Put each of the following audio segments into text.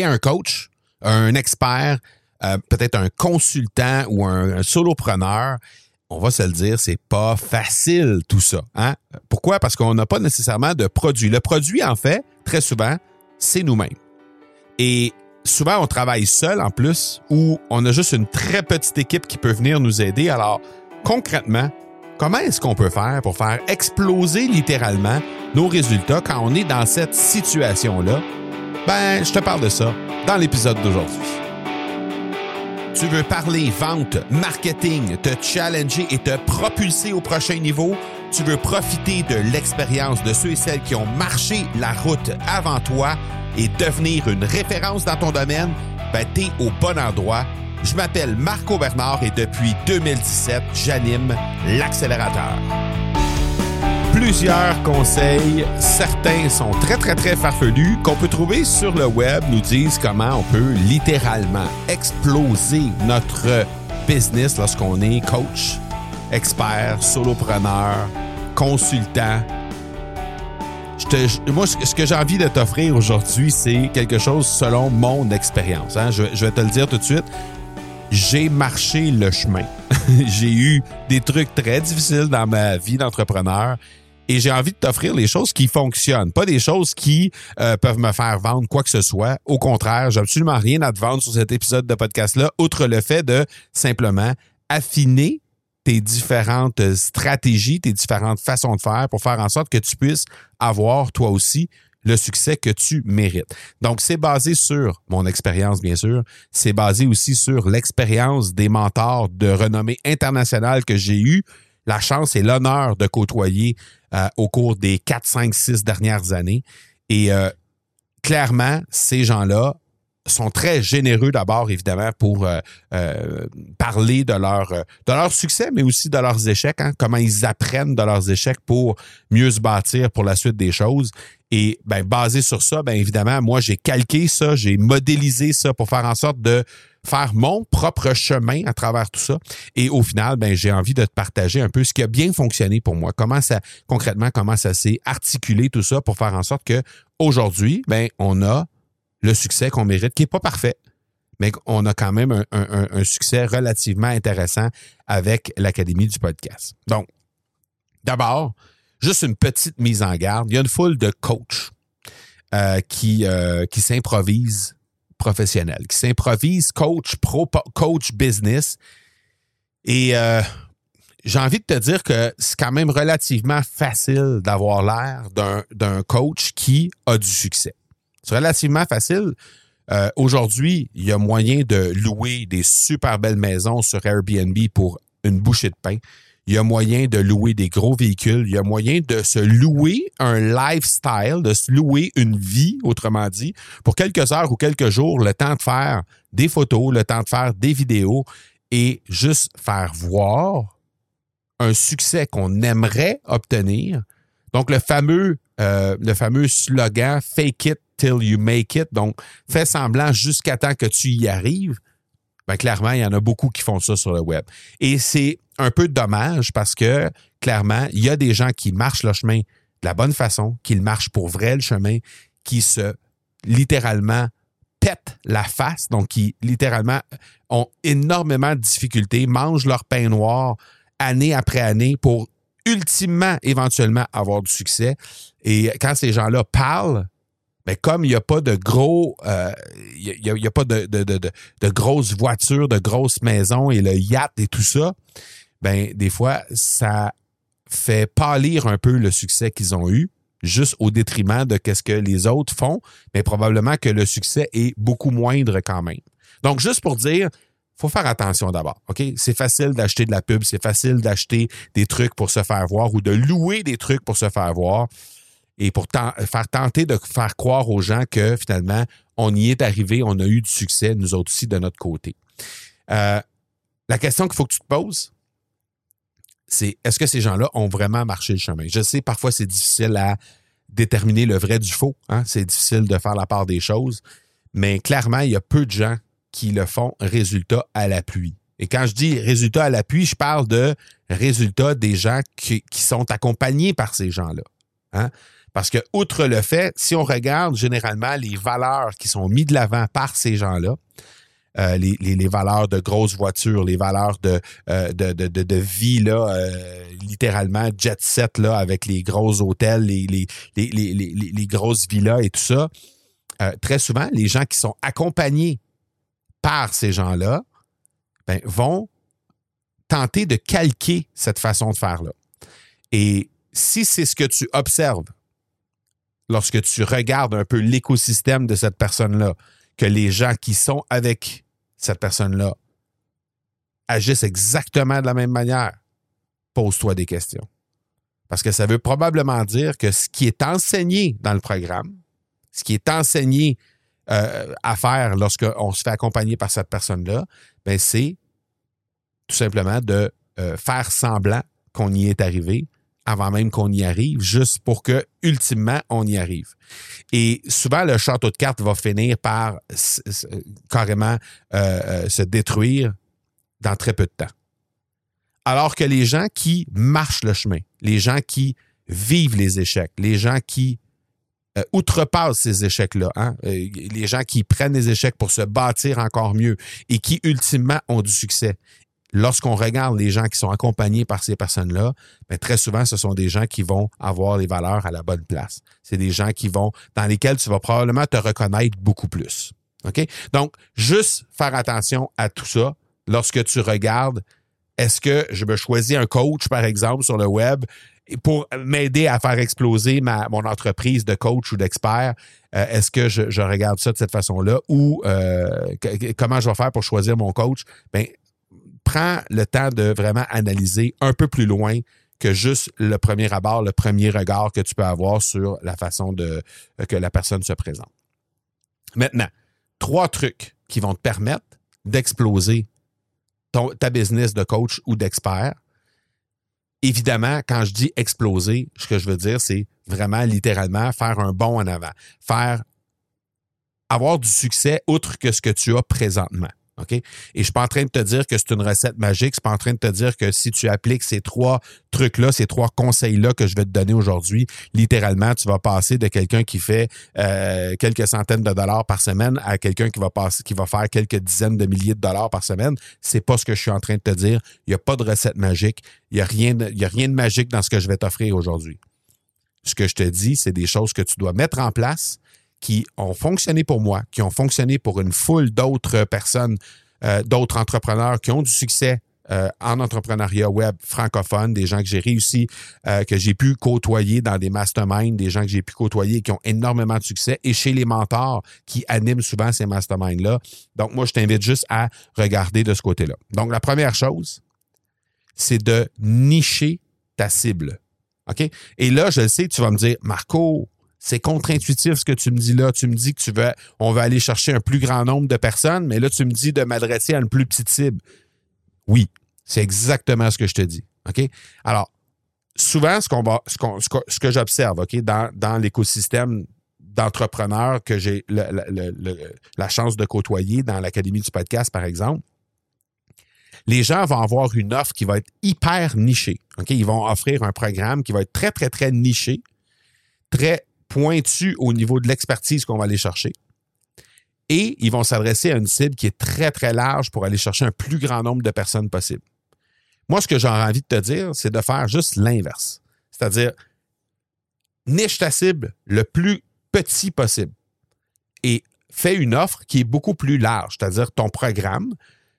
un coach, un expert, euh, peut-être un consultant ou un, un, solopreneur, on va se le dire, c'est pas facile tout ça. Hein? Pourquoi? Parce qu'on n'a pas nécessairement de produit. Le produit, en fait, très souvent, c'est nous-mêmes. Et souvent, on travaille seul en plus, ou on a juste une très petite équipe qui peut venir nous aider. Alors, concrètement, comment est-ce qu'on peut faire pour faire exploser littéralement nos résultats quand on est dans cette situation-là? Ben, je te parle de ça dans l'épisode d'aujourd'hui. Tu veux parler vente, marketing, te challenger et te propulser au prochain niveau? Tu veux profiter de l'expérience de ceux et celles qui ont marché la route avant toi et devenir une référence dans ton domaine? Ben, t'es au bon endroit. Je m'appelle Marco Bernard et depuis 2017, j'anime l'accélérateur plusieurs conseils. Certains sont très, très, très farfelus qu'on peut trouver sur le web, nous disent comment on peut littéralement exploser notre business lorsqu'on est coach, expert, solopreneur, consultant. Moi, ce que j'ai envie de t'offrir aujourd'hui, c'est quelque chose selon mon expérience. Hein. Je vais te le dire tout de suite. J'ai marché le chemin. j'ai eu des trucs très difficiles dans ma vie d'entrepreneur et j'ai envie de t'offrir les choses qui fonctionnent, pas des choses qui euh, peuvent me faire vendre quoi que ce soit. Au contraire, j'ai absolument rien à te vendre sur cet épisode de podcast-là, outre le fait de simplement affiner tes différentes stratégies, tes différentes façons de faire pour faire en sorte que tu puisses avoir toi aussi le succès que tu mérites. Donc, c'est basé sur mon expérience, bien sûr. C'est basé aussi sur l'expérience des mentors de renommée internationale que j'ai eu la chance et l'honneur de côtoyer euh, au cours des 4, 5, 6 dernières années. Et euh, clairement, ces gens-là sont très généreux d'abord, évidemment, pour euh, parler de leur, succès, mais aussi de leurs échecs, hein, comment ils apprennent de leurs échecs pour mieux se bâtir pour la suite des choses. Et ben, basé sur ça, ben évidemment, moi, j'ai calqué ça, j'ai modélisé ça pour faire en sorte de faire mon propre chemin à travers tout ça. Et au final, ben, j'ai envie de te partager un peu ce qui a bien fonctionné pour moi. Comment ça, concrètement, comment ça s'est articulé tout ça pour faire en sorte que aujourd'hui, ben, on a le succès qu'on mérite, qui n'est pas parfait, mais on a quand même un, succès relativement intéressant avec l'Académie du podcast. Donc, d'abord, juste une petite mise en garde. Il y a une foule de coachs euh, qui, euh, qui s'improvisent professionnels, qui s'improvisent coach pro, coach business. Et euh, j'ai envie de te dire que c'est quand même relativement facile d'avoir l'air d'un coach qui a du succès. C'est relativement facile. Aujourd'hui, il y a moyen de louer des super belles maisons sur Airbnb pour une bouchée de pain il y a moyen de louer des gros véhicules, il y a moyen de se louer un lifestyle, de se louer une vie, autrement dit, pour quelques heures ou quelques jours, le temps de faire des photos, le temps de faire des vidéos et juste faire voir un succès qu'on aimerait obtenir. Donc, le fameux, euh, le fameux slogan Fake it till you make it. Donc, fais semblant jusqu'à temps que tu y arrives. Ben, clairement, il y en a beaucoup qui font ça sur le web. Et c'est un peu dommage parce que, clairement, il y a des gens qui marchent le chemin de la bonne façon, qui marchent pour vrai le chemin, qui se littéralement pètent la face, donc qui littéralement ont énormément de difficultés, mangent leur pain noir année après année pour ultimement, éventuellement, avoir du succès. Et quand ces gens-là parlent, mais comme il n'y a pas de gros, il pas de, de, de, de, grosses voitures, de grosses maisons et le yacht et tout ça, ben des fois, ça fait pâlir un peu le succès qu'ils ont eu, juste au détriment de ce que les autres font, mais probablement que le succès est beaucoup moindre quand même. Donc, juste pour dire, faut faire attention d'abord. C'est facile d'acheter de la pub, c'est facile d'acheter des trucs pour se faire voir ou de louer des trucs pour se faire voir et pour faire tenter de faire croire aux gens que finalement, on y est arrivé, on a eu du succès, nous autres aussi, de notre côté. Euh, la question qu'il faut que tu te poses, c'est est-ce que ces gens-là ont vraiment marché le chemin? Je sais, parfois, c'est difficile à déterminer le vrai du faux. Hein? C'est difficile de faire la part des choses. Mais clairement, il y a peu de gens qui le font résultat à l'appui. Et quand je dis résultat à l'appui, je parle de résultats des gens qui, qui sont accompagnés par ces gens-là. Hein? Parce que, outre le fait, si on regarde généralement les valeurs qui sont mises de l'avant par ces gens-là, euh, les, valeurs de grosses voitures, les valeurs de, euh, vie, euh, littéralement jet set avec les gros hôtels, les grosses villas et tout ça. très souvent, les gens qui sont accompagnés par ces gens-là ben, vont tenter de calquer cette façon de faire-là. Et si c'est ce que tu observes lorsque tu regardes un peu l'écosystème de cette personne-là, que les gens qui sont avec cette personne-là agissent exactement de la même manière, pose-toi des questions. Parce que ça veut probablement dire que ce qui est enseigné dans le programme, ce qui est enseigné euh, à faire lorsqu'on se fait accompagner par cette personne-là, ben c'est tout simplement de euh, faire semblant qu'on y est arrivé avant même qu'on y arrive, juste pour que, ultimement, on y arrive. Et souvent, le château de cartes va finir par carrément euh, euh, se détruire dans très peu de temps. Alors que les gens qui marchent le chemin, les gens qui vivent les échecs, les gens qui euh, outrepassent ces échecs-là, hein, les gens qui prennent les échecs pour se bâtir encore mieux et qui, ultimement, ont du succès, lorsqu'on regarde les gens qui sont accompagnés par ces personnes-là, ben, très souvent, ce sont des gens qui vont avoir les valeurs à la bonne place. C'est des gens qui vont, dans lesquels tu vas probablement te reconnaître beaucoup plus. OK? Donc, juste faire attention à tout ça lorsque tu regardes, est-ce que je me choisis un coach, par exemple, sur le web pour m'aider à faire exploser ma, mon entreprise de coach ou d'expert? Euh, est-ce que je, regarde ça de cette façon-là ou euh, comment je vais faire pour choisir mon coach? Bien, prends le temps de vraiment analyser un peu plus loin que juste le premier abord, le premier regard que tu peux avoir sur la façon de, euh, que la personne se présente. Maintenant, trois trucs qui vont te permettre d'exploser ta business de coach ou d'expert. Évidemment, quand je dis exploser, ce que je veux dire, c'est vraiment littéralement faire un bond en avant, faire avoir du succès outre que ce que tu as présentement. OK? Et je suis pas en train de te dire que c'est une recette magique. Je suis pas en train de te dire que si tu appliques ces trois trucs-là, ces trois conseils-là que je vais te donner aujourd'hui, littéralement, tu vas passer de quelqu'un qui fait euh, quelques centaines de dollars par semaine à quelqu'un qui va faire quelques dizaines de milliers de dollars par semaine. C'est pas ce que je suis en train de te dire. Il n'y a pas de recette magique. Il n'y a, a rien de magique dans ce que je vais t'offrir aujourd'hui. Ce que je te dis, c'est des choses que tu dois mettre en place qui ont fonctionné pour moi, qui ont fonctionné pour une foule d'autres personnes, euh, d'autres entrepreneurs qui ont du succès euh, en entrepreneuriat web francophone, des gens que j'ai réussi, euh, que j'ai pu côtoyer dans des masterminds, des gens que j'ai pu côtoyer qui ont énormément de succès, et chez les mentors qui animent souvent ces masterminds-là. Donc, moi, je t'invite juste à regarder de ce côté-là. Donc, la première chose, c'est de nicher ta cible. OK? Et là, je le sais, tu vas me dire, Marco, c'est contre-intuitif ce que tu me dis là. Tu me dis que tu veux, on va aller chercher un plus grand nombre de personnes, mais là, tu me dis de m'adresser à une plus petite cible. Oui, c'est exactement ce que je te dis. Alors, souvent, ce, que j'observe, OK, dans, l'écosystème d'entrepreneurs que j'ai la chance de côtoyer dans l'Académie du podcast, par exemple, les gens vont avoir une offre qui va être hyper nichée. Ils vont offrir un programme qui va être très, très, très niché, très pointu au niveau de l'expertise qu'on va aller chercher. Et ils vont s'adresser à une cible qui est très, très large pour aller chercher un plus grand nombre de personnes possible. Moi, ce que j'ai envie de te dire, c'est de faire juste l'inverse. C'est-à-dire, niche ta cible le plus petit possible et fais une offre qui est beaucoup plus large, c'est-à-dire ton programme.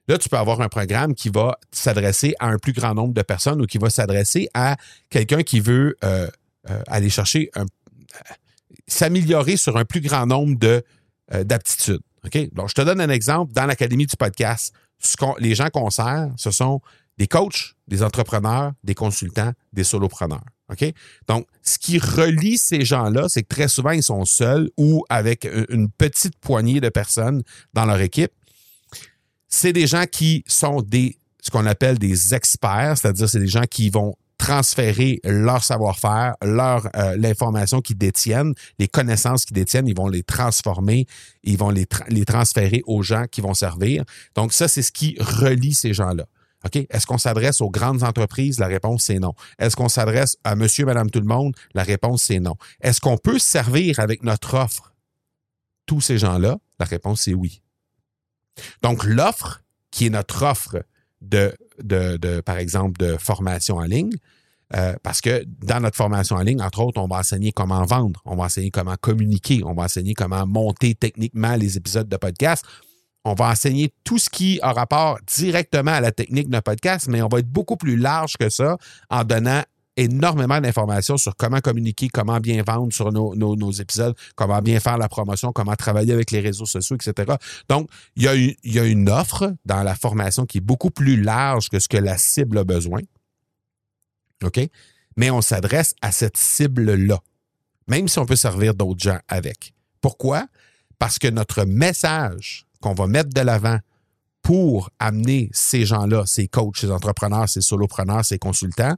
Là, tu peux avoir un programme qui va s'adresser à un plus grand nombre de personnes ou qui va s'adresser à quelqu'un qui veut euh, euh, aller chercher un, s'améliorer sur un plus grand nombre euh, d'aptitudes. Je te donne un exemple. Dans l'Académie du podcast, les gens qu'on sert, ce sont des coachs, des entrepreneurs, des consultants, des solopreneurs. Donc, ce qui relie ces gens-là, c'est que très souvent, ils sont seuls ou avec une petite poignée de personnes dans leur équipe. C'est des gens qui sont des, ce qu'on appelle des experts, c'est-à-dire c'est des gens qui vont transférer leur savoir-faire, leur euh, l'information qu'ils détiennent, les connaissances qu'ils détiennent, ils vont les transformer, ils vont les, les transférer aux gens qui vont servir. Donc ça, c'est ce qui relie ces gens-là. OK? Est-ce qu'on s'adresse aux grandes entreprises? La réponse, c'est non. Est-ce qu'on s'adresse à monsieur, madame, tout le monde? La réponse, c'est non. Est-ce qu'on peut servir avec notre offre tous ces gens-là? La réponse, c'est oui. Donc, l'offre, qui est notre offre de, de, par exemple, de formation en ligne, euh, parce que dans notre formation en ligne, entre autres, on va enseigner comment vendre, on va enseigner comment communiquer, on va enseigner comment monter techniquement les épisodes de podcast. On va enseigner tout ce qui a rapport directement à la technique d'un podcast, mais on va être beaucoup plus large que ça en donnant énormément d'informations sur comment communiquer, comment bien vendre sur nos, épisodes, comment bien faire la promotion, comment travailler avec les réseaux sociaux, etc. Donc, il y, a il y a une offre dans la formation qui est beaucoup plus large que ce que la cible a besoin. Mais on s'adresse à cette cible-là, même si on peut servir d'autres gens avec. Pourquoi? Parce que notre message qu'on va mettre de l'avant pour amener ces gens-là, ces coachs, ces entrepreneurs, ces solopreneurs, ces consultants,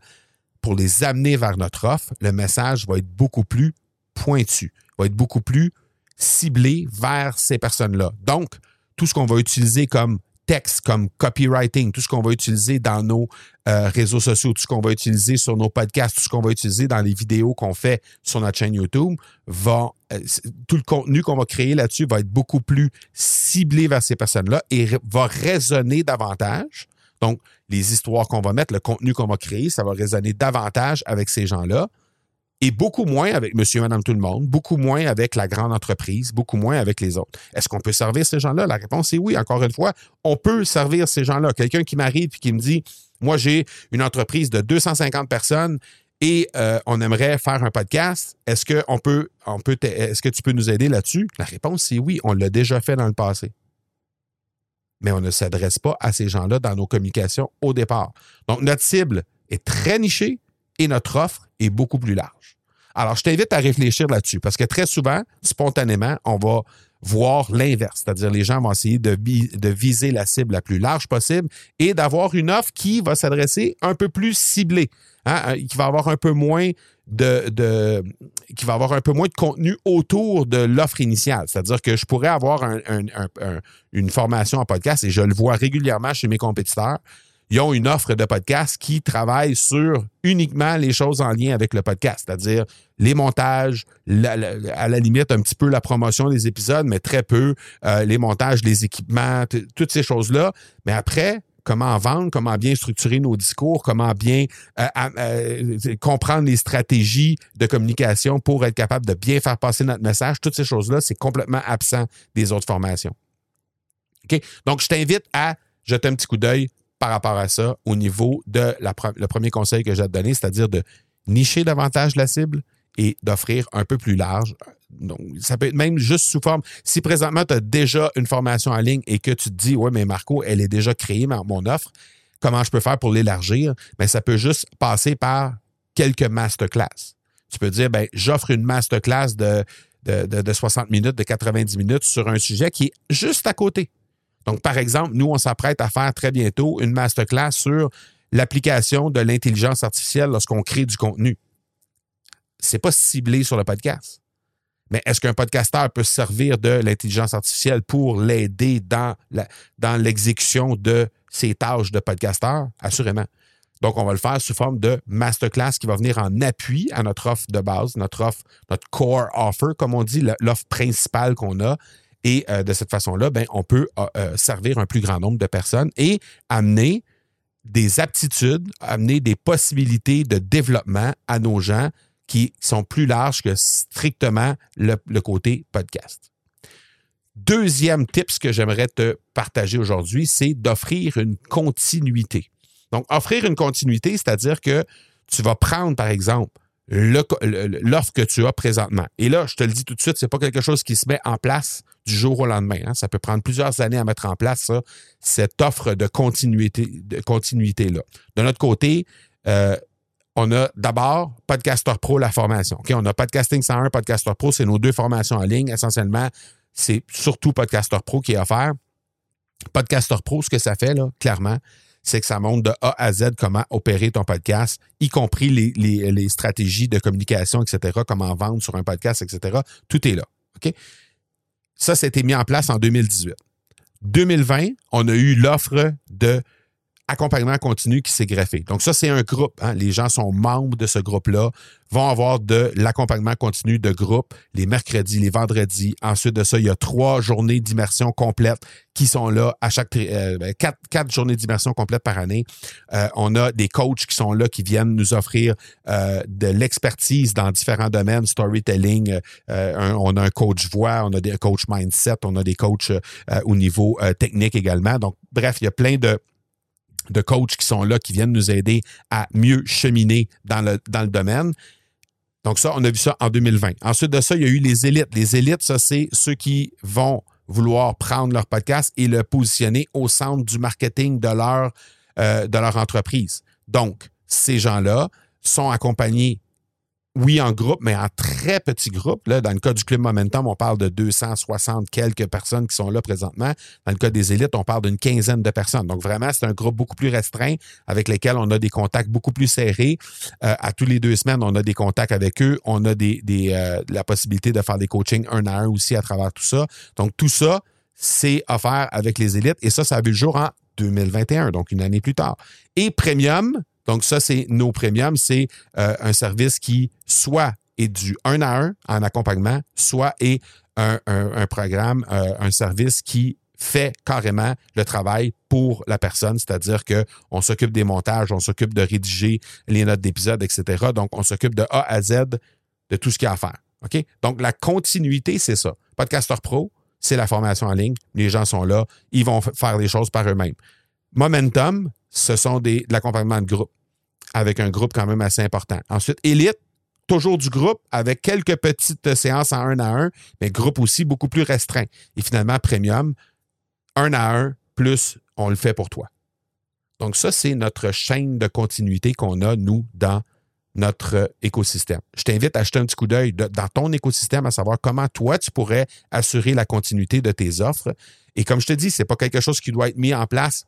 pour les amener vers notre offre, le message va être beaucoup plus pointu, va être beaucoup plus ciblé vers ces personnes-là. Donc, tout ce qu'on va utiliser comme texte, comme copywriting, tout ce qu'on va utiliser dans nos euh, réseaux sociaux, tout ce qu'on va utiliser sur nos podcasts, tout ce qu'on va utiliser dans les vidéos qu'on fait sur notre chaîne YouTube, va euh, tout le contenu qu'on va créer là-dessus va être beaucoup plus ciblé vers ces personnes-là et va résonner davantage. Donc, les histoires qu'on va mettre, le contenu qu'on va créer, ça va résonner davantage avec ces gens-là et beaucoup moins avec monsieur, madame, tout le monde, beaucoup moins avec la grande entreprise, beaucoup moins avec les autres. Est-ce qu'on peut servir ces gens-là? La réponse est oui. Encore une fois, on peut servir ces gens-là. Quelqu'un qui m'arrive et qui me dit, moi, j'ai une entreprise de 250 personnes et euh, on aimerait faire un podcast. Est-ce que on peut, on peut, est-ce que tu peux nous aider là-dessus? La réponse, c'est oui. On l'a déjà fait dans le passé mais on ne s'adresse pas à ces gens-là dans nos communications au départ. Donc, notre cible est très nichée et notre offre est beaucoup plus large. Alors, je t'invite à réfléchir là-dessus parce que très souvent, spontanément, on va voir l'inverse, c'est-à-dire les gens vont essayer de, viser la cible la plus large possible et d'avoir une offre qui va s'adresser un peu plus ciblée, hein, qui va avoir un peu moins de, qui va avoir un peu moins de contenu autour de l'offre initiale. C'est-à-dire que je pourrais avoir une formation en podcast et je le vois régulièrement chez mes compétiteurs. Ils ont une offre de podcast qui travaille sur uniquement les choses en lien avec le podcast, c'est-à-dire les montages, à la limite un petit peu la promotion des épisodes, mais très peu, euh, les montages, les équipements, toutes ces choses-là. Mais après, comment vendre, comment bien structurer nos discours, comment bien euh, euh, comprendre les stratégies de communication pour être capable de bien faire passer notre message. Toutes ces choses-là, c'est complètement absent des autres formations. OK? Donc, je t'invite à jeter un petit coup d'œil par rapport à ça au niveau de le premier conseil que j'ai à te donner, c'est-à-dire de nicher davantage la cible et d'offrir un peu plus large donc, ça peut être même juste sous forme. Si présentement, tu as déjà une formation en ligne et que tu te dis, ouais, mais Marco, elle est déjà créée, mon offre, comment je peux faire pour l'élargir? Mais ça peut juste passer par quelques masterclass. Tu peux dire, ben, j'offre une masterclass de, de, de, 60 minutes, de 90 minutes sur un sujet qui est juste à côté. Donc, par exemple, nous, on s'apprête à faire très bientôt une masterclass sur l'application de l'intelligence artificielle lorsqu'on crée du contenu. C'est pas ciblé sur le podcast. Mais est-ce qu'un podcasteur peut se servir de l'intelligence artificielle pour l'aider dans, l'exécution de ses tâches de podcasteur? Assurément. Donc, on va le faire sous forme de masterclass qui va venir en appui à notre offre de base, notre offre, notre core offer, comme on dit, l'offre principale qu'on a. Et euh, de cette façon-là, ben, on peut euh, euh, servir un plus grand nombre de personnes et amener des aptitudes, amener des possibilités de développement à nos gens qui sont plus larges que strictement le, côté podcast. Deuxième tips que j'aimerais te partager aujourd'hui, c'est d'offrir une continuité. Donc, offrir une continuité, c'est-à-dire que tu vas prendre, par exemple, l'offre que tu as présentement. Et là, je te le dis tout de suite, c'est pas quelque chose qui se met en place du jour au lendemain. Hein. Ça peut prendre plusieurs années à mettre en place cette offre de continuité, de continuité là. De notre côté, euh, on a d'abord Podcaster Pro, la formation. On a Podcasting 101, Podcaster Pro, c'est nos deux formations en ligne. Essentiellement, c'est surtout Podcaster Pro qui est offert. Podcaster Pro, ce que ça fait, là, clairement, c'est que ça montre de A à Z comment opérer ton podcast, y compris les, stratégies de communication, etc., comment vendre sur un podcast, etc. Tout est là. OK? Ça, c'était mis en place en 2018. 2020, on a eu l'offre de accompagnement continu qui s'est greffé. Donc ça, c'est un groupe. Hein. Les gens sont membres de ce groupe-là, vont avoir de l'accompagnement continu de groupe les mercredis, les vendredis. Ensuite de ça, il y a trois journées d'immersion complète qui sont là à chaque euh, ben, quatre, journées d'immersion complète par année. Euh, on a des coachs qui sont là, qui viennent nous offrir euh, de l'expertise dans différents domaines, storytelling. on a un coach voix, on a des coachs mindset, on a des coachs au niveau technique également. Donc, bref, il y a plein de de coachs qui sont là, qui viennent nous aider à mieux cheminer dans le, dans le domaine. Donc ça, on a vu ça en 2020. Ensuite de ça, il y a eu les élites. Les élites, ça, c'est ceux qui vont vouloir prendre leur podcast et le positionner au centre du marketing de leur, euh, de leur entreprise. Donc, ces gens-là sont accompagnés oui, en groupe, mais en très petit groupe. Là, dans le cas du Club Momentum, on parle de 260 quelques personnes qui sont là présentement. Dans le cas des élites, on parle d'une quinzaine de personnes. Donc, vraiment, c'est un groupe beaucoup plus restreint avec lesquels on a des contacts beaucoup plus serrés. Euh, à tous les deux semaines, on a des contacts avec eux. On a euh, la possibilité de faire des coachings un à un aussi à travers tout ça. Donc, tout ça, c'est offert avec les élites. Et ça, ça a vu le jour en 2021, donc une année plus tard. Et Premium, donc, ça, c'est nos premiums. C'est euh, un service qui soit est du 1 à 1 en accompagnement, soit est un, programme, euh, un service qui fait carrément le travail pour la personne, c'est-à-dire qu'on s'occupe des montages, on s'occupe de rédiger les notes d'épisode, etc. Donc, on s'occupe de A à Z de tout ce qu'il y a à faire. OK? Donc, la continuité, c'est ça. Podcaster Pro, c'est la formation en ligne. Les gens sont là, ils vont faire les choses par eux-mêmes. Momentum, ce sont des, de l'accompagnement de groupe avec un groupe quand même assez important. Ensuite, Elite, toujours du groupe avec quelques petites séances en un à un, mais groupe aussi beaucoup plus restreint. Et finalement, Premium, un à un, plus on le fait pour toi. Donc, ça, c'est notre chaîne de continuité qu'on a, nous, dans notre écosystème. Je t'invite à jeter un petit coup d'œil dans ton écosystème, à savoir comment toi, tu pourrais assurer la continuité de tes offres. Et comme je te dis, ce n'est pas quelque chose qui doit être mis en place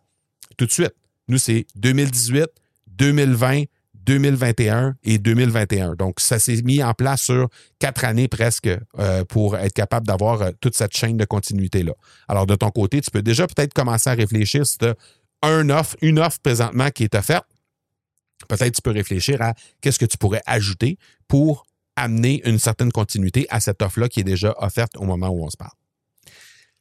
tout de suite. Nous, c'est 2018, 2020, 2021 et 2021. Donc, ça s'est mis en place sur quatre années presque euh, pour être capable d'avoir euh, toute cette chaîne de continuité-là. Alors, de ton côté, tu peux déjà peut-être commencer à réfléchir si tu as un offre, une offre présentement qui est offerte. Peut-être tu peux réfléchir à qu'est-ce que tu pourrais ajouter pour amener une certaine continuité à cette offre-là qui est déjà offerte au moment où on se parle.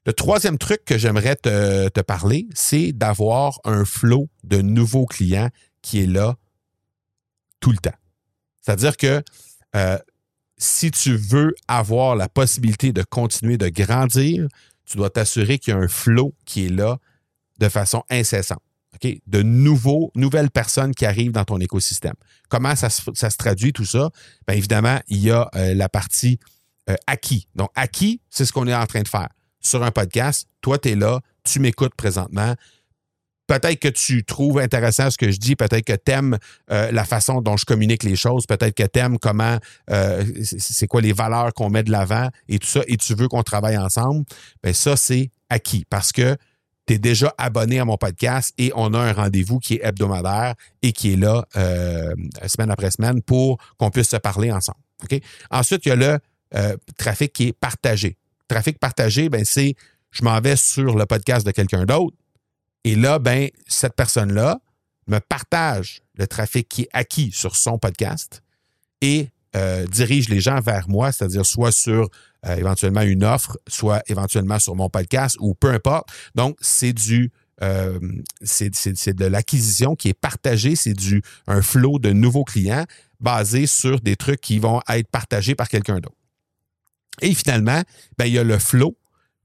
Le troisième truc que j'aimerais te, parler, c'est d'avoir un flot de nouveaux clients qui est là tout le temps. C'est-à-dire que euh, si tu veux avoir la possibilité de continuer de grandir, tu dois t'assurer qu'il y a un flot qui est là de façon incessante. De nouveaux, nouvelles personnes qui arrivent dans ton écosystème. Comment ça se, traduit tout ça? Bien évidemment, il y a euh, la partie euh, acquis. Donc, acquis, c'est ce qu'on est en train de faire. Sur un podcast, toi, tu es là, tu m'écoutes présentement, peut-être que tu trouves intéressant ce que je dis, peut-être que tu aimes euh, la façon dont je communique les choses, peut-être que tu aimes comment, euh, c'est quoi les valeurs qu'on met de l'avant et tout ça, et tu veux qu'on travaille ensemble, bien ça, c'est acquis parce que tu es déjà abonné à mon podcast et on a un rendez-vous qui est hebdomadaire et qui est là euh, semaine après semaine pour qu'on puisse se parler ensemble. Ensuite, il y a le trafic qui est partagé. Trafic partagé, ben c'est je m'en vais sur le podcast de quelqu'un d'autre, et là, ben, cette personne-là me partage le trafic qui est acquis sur son podcast et euh, dirige les gens vers moi, c'est-à-dire soit sur euh, éventuellement une offre, soit éventuellement sur mon podcast ou peu importe. Donc, c'est du euh, c'est de l'acquisition qui est partagée, c'est du un flot de nouveaux clients basé sur des trucs qui vont être partagés par quelqu'un d'autre. Et finalement, ben, il y a le flot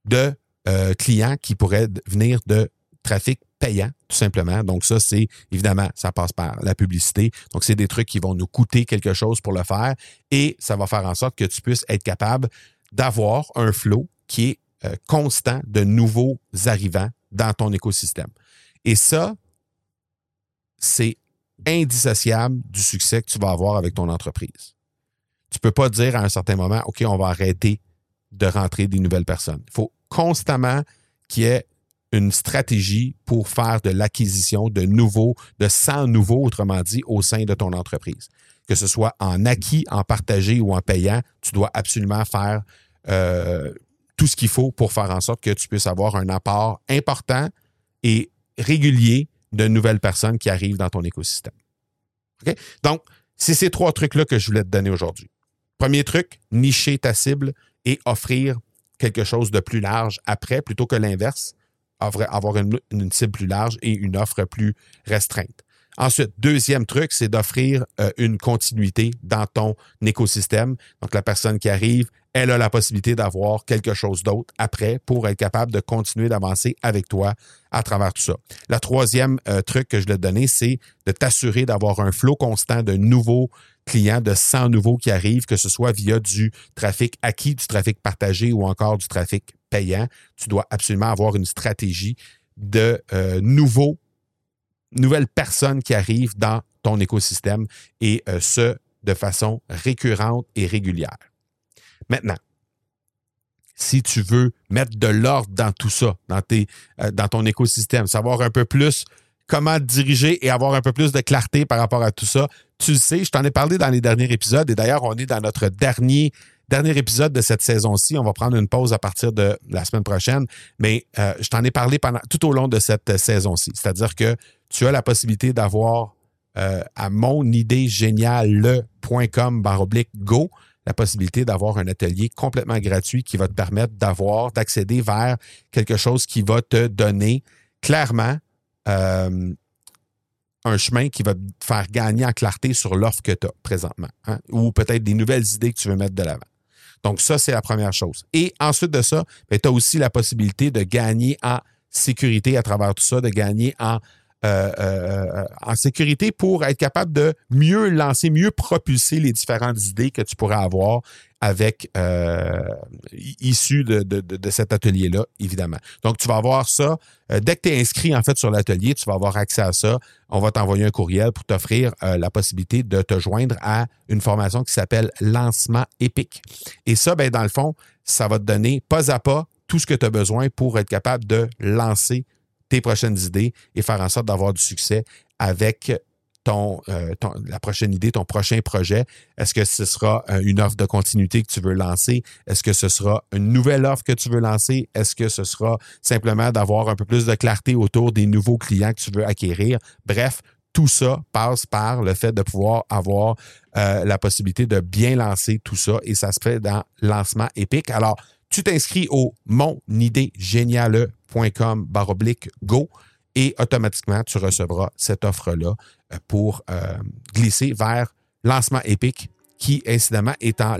de clients qui pourraient venir de trafic payant, tout simplement. Donc, ça, c'est évidemment, ça passe par la publicité. Donc, c'est des trucs qui vont nous coûter quelque chose pour le faire et ça va faire en sorte que tu puisses être capable d'avoir un flot qui est euh, constant de nouveaux arrivants dans ton écosystème. Et ça, c'est indissociable du succès que tu vas avoir avec ton entreprise. Tu peux pas dire à un certain moment, OK, on va arrêter de rentrer des nouvelles personnes. Il faut constamment qu'il y ait une stratégie pour faire de l'acquisition de nouveaux, de 100 nouveaux, autrement dit, au sein de ton entreprise. Que ce soit en acquis, en partagé ou en payant, tu dois absolument faire euh, tout ce qu'il faut pour faire en sorte que tu puisses avoir un apport important et régulier de nouvelles personnes qui arrivent dans ton écosystème. Donc, c'est ces trois trucs-là que je voulais te donner aujourd'hui. Premier truc, nicher ta cible et offrir quelque chose de plus large après, plutôt que l'inverse, avoir une, cible plus large et une offre plus restreinte. Ensuite, deuxième truc, c'est d'offrir euh, une continuité dans ton écosystème. Donc, la personne qui arrive, elle a la possibilité d'avoir quelque chose d'autre après pour être capable de continuer d'avancer avec toi à travers tout ça. Le troisième euh, truc que je vais te donner, c'est de t'assurer d'avoir un flot constant de nouveaux clients, de 100 nouveaux qui arrivent, que ce soit via du trafic acquis, du trafic partagé ou encore du trafic payant. Tu dois absolument avoir une stratégie de euh, nouveaux nouvelles personnes qui arrivent dans ton écosystème et euh, ce, de façon récurrente et régulière. Maintenant, si tu veux mettre de l'ordre dans tout ça, dans, euh, dans ton écosystème, savoir un peu plus comment te diriger et avoir un peu plus de clarté par rapport à tout ça, tu le sais, je t'en ai parlé dans les derniers épisodes et d'ailleurs, on est dans notre dernier dernier épisode de cette saison-ci. On va prendre une pause à partir de la semaine prochaine, mais euh, je t'en ai parlé tout au long de cette saison-ci. C'est-à-dire que tu as la possibilité d'avoir euh, à mon idée le.com baroblique go la possibilité d'avoir un atelier complètement gratuit qui va te permettre d'avoir, d'accéder vers quelque chose qui va te donner clairement euh, un chemin qui va te faire gagner en clarté sur l'offre que tu as présentement, hein, ou peut-être des nouvelles idées que tu veux mettre de l'avant. Donc, ça, c'est la première chose. Et ensuite de ça, ben, tu as aussi la possibilité de gagner en sécurité à travers tout ça, de gagner en euh, euh, en sécurité pour être capable de mieux lancer, mieux propulser les différentes idées que tu pourrais avoir avec euh, issues de, cet atelier-là, évidemment. Donc, tu vas avoir ça. Euh, dès que tu es inscrit, en fait, sur l'atelier, tu vas avoir accès à ça. On va t'envoyer un courriel pour t'offrir la possibilité de te joindre à une formation qui s'appelle Lancement épique. Et ça, ben, dans le fond, ça va te donner pas à pas tout ce que tu as besoin pour être capable de lancer tes prochaines idées et faire en sorte d'avoir du succès avec ton, euh, la prochaine idée, ton prochain projet? Est-ce que ce sera euh, une offre de continuité que tu veux lancer? Est-ce que ce sera une nouvelle offre que tu veux lancer? Est-ce que ce sera simplement d'avoir un peu plus de clarté autour des nouveaux clients que tu veux acquérir? Bref, tout ça passe par le fait de pouvoir avoir euh, la possibilité de bien lancer tout ça et ça se fait dans lancement épique. Alors, tu t'inscris au monidéegéniale.com baroblique go et automatiquement, tu recevras cette offre-là euh, pour euh, glisser vers lancement épique qui, incidemment, est en,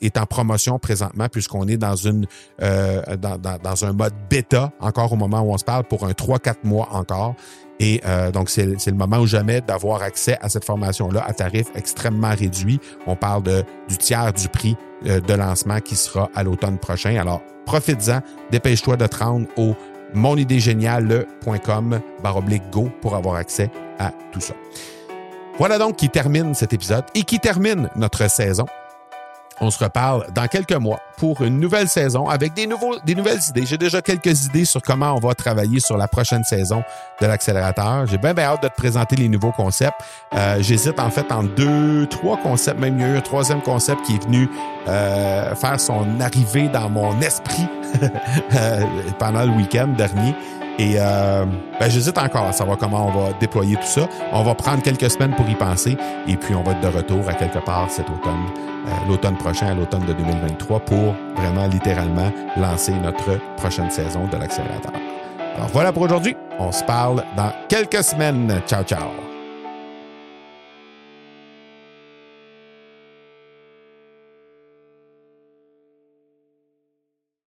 est en promotion présentement puisqu'on est dans, une, euh, dans, dans, un mode bêta encore au moment où on se parle pour un 3-4 mois encore. Et euh, donc, c'est le moment ou jamais d'avoir accès à cette formation-là à tarif extrêmement réduit. On parle de, du tiers du prix euh, de lancement qui sera à l'automne prochain. Alors, profites-en, dépêche-toi de te rendre au monidéegéniale.com baroblique go pour avoir accès à tout ça. Voilà donc qui termine cet épisode et qui termine notre saison. On se reparle dans quelques mois pour une nouvelle saison avec des, nouveaux, des nouvelles idées. J'ai déjà quelques idées sur comment on va travailler sur la prochaine saison de l'accélérateur. J'ai bien, bien hâte de te présenter les nouveaux concepts. Euh, j'hésite en fait en deux, trois concepts, même il un troisième concept qui est venu euh, faire son arrivée dans mon esprit euh, pendant le week-end dernier. Et euh, ben, j'hésite encore à savoir comment on va déployer tout ça. On va prendre quelques semaines pour y penser et puis on va être de retour à quelque part cet automne, euh, l'automne prochain, à l'automne de 2023, pour vraiment littéralement lancer notre prochaine saison de l'accélérateur. Alors voilà pour aujourd'hui. On se parle dans quelques semaines. Ciao, ciao.